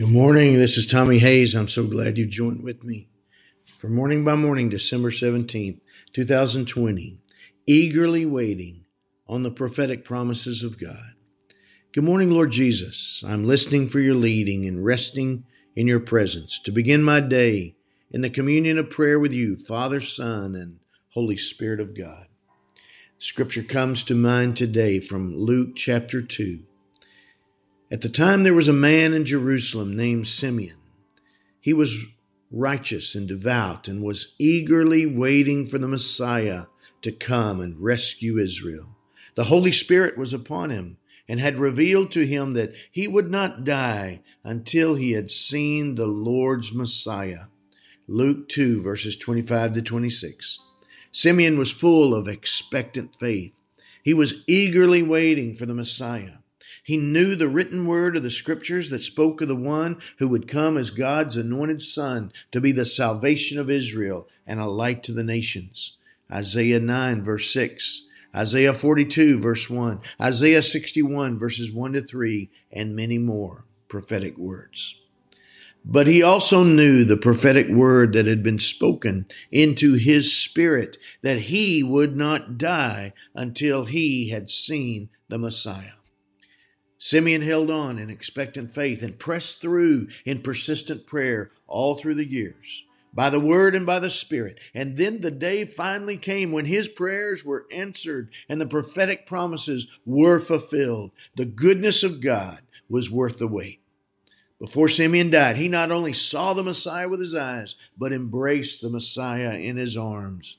Good morning. This is Tommy Hayes. I'm so glad you've joined with me for Morning by Morning, December 17th, 2020, eagerly waiting on the prophetic promises of God. Good morning, Lord Jesus. I'm listening for your leading and resting in your presence to begin my day in the communion of prayer with you, Father, Son, and Holy Spirit of God. Scripture comes to mind today from Luke chapter 2. At the time, there was a man in Jerusalem named Simeon. He was righteous and devout and was eagerly waiting for the Messiah to come and rescue Israel. The Holy Spirit was upon him and had revealed to him that he would not die until he had seen the Lord's Messiah. Luke 2, verses 25 to 26. Simeon was full of expectant faith. He was eagerly waiting for the Messiah. He knew the written word of the scriptures that spoke of the one who would come as God's anointed son to be the salvation of Israel and a light to the nations. Isaiah 9, verse 6, Isaiah 42, verse 1, Isaiah 61, verses 1 to 3, and many more prophetic words. But he also knew the prophetic word that had been spoken into his spirit that he would not die until he had seen the Messiah. Simeon held on in expectant faith and pressed through in persistent prayer all through the years by the word and by the spirit. And then the day finally came when his prayers were answered and the prophetic promises were fulfilled. The goodness of God was worth the wait. Before Simeon died, he not only saw the Messiah with his eyes, but embraced the Messiah in his arms.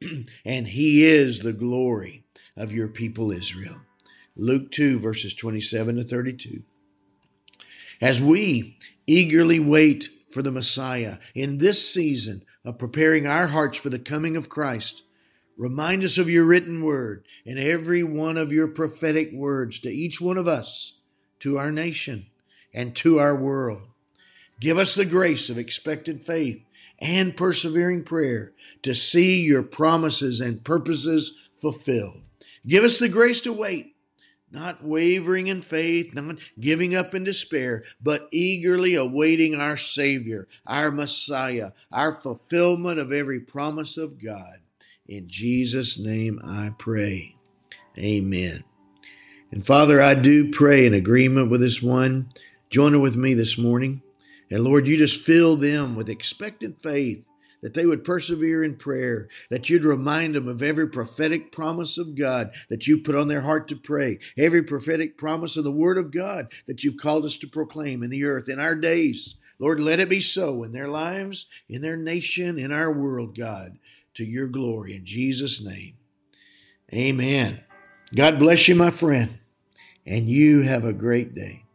and he is the glory of your people Israel. Luke 2, verses 27 to 32. As we eagerly wait for the Messiah in this season of preparing our hearts for the coming of Christ, remind us of your written word and every one of your prophetic words to each one of us, to our nation, and to our world. Give us the grace of expectant faith and persevering prayer to see your promises and purposes fulfilled. Give us the grace to wait, not wavering in faith, not giving up in despair, but eagerly awaiting our Savior, our Messiah, our fulfillment of every promise of God. In Jesus' name I pray. Amen. And Father, I do pray in agreement with this one. Join with me this morning. And Lord, you just fill them with expectant faith that they would persevere in prayer, that you'd remind them of every prophetic promise of God that you put on their heart to pray, every prophetic promise of the Word of God that you've called us to proclaim in the earth in our days. Lord, let it be so in their lives, in their nation, in our world, God, to your glory. In Jesus' name, amen. God bless you, my friend, and you have a great day.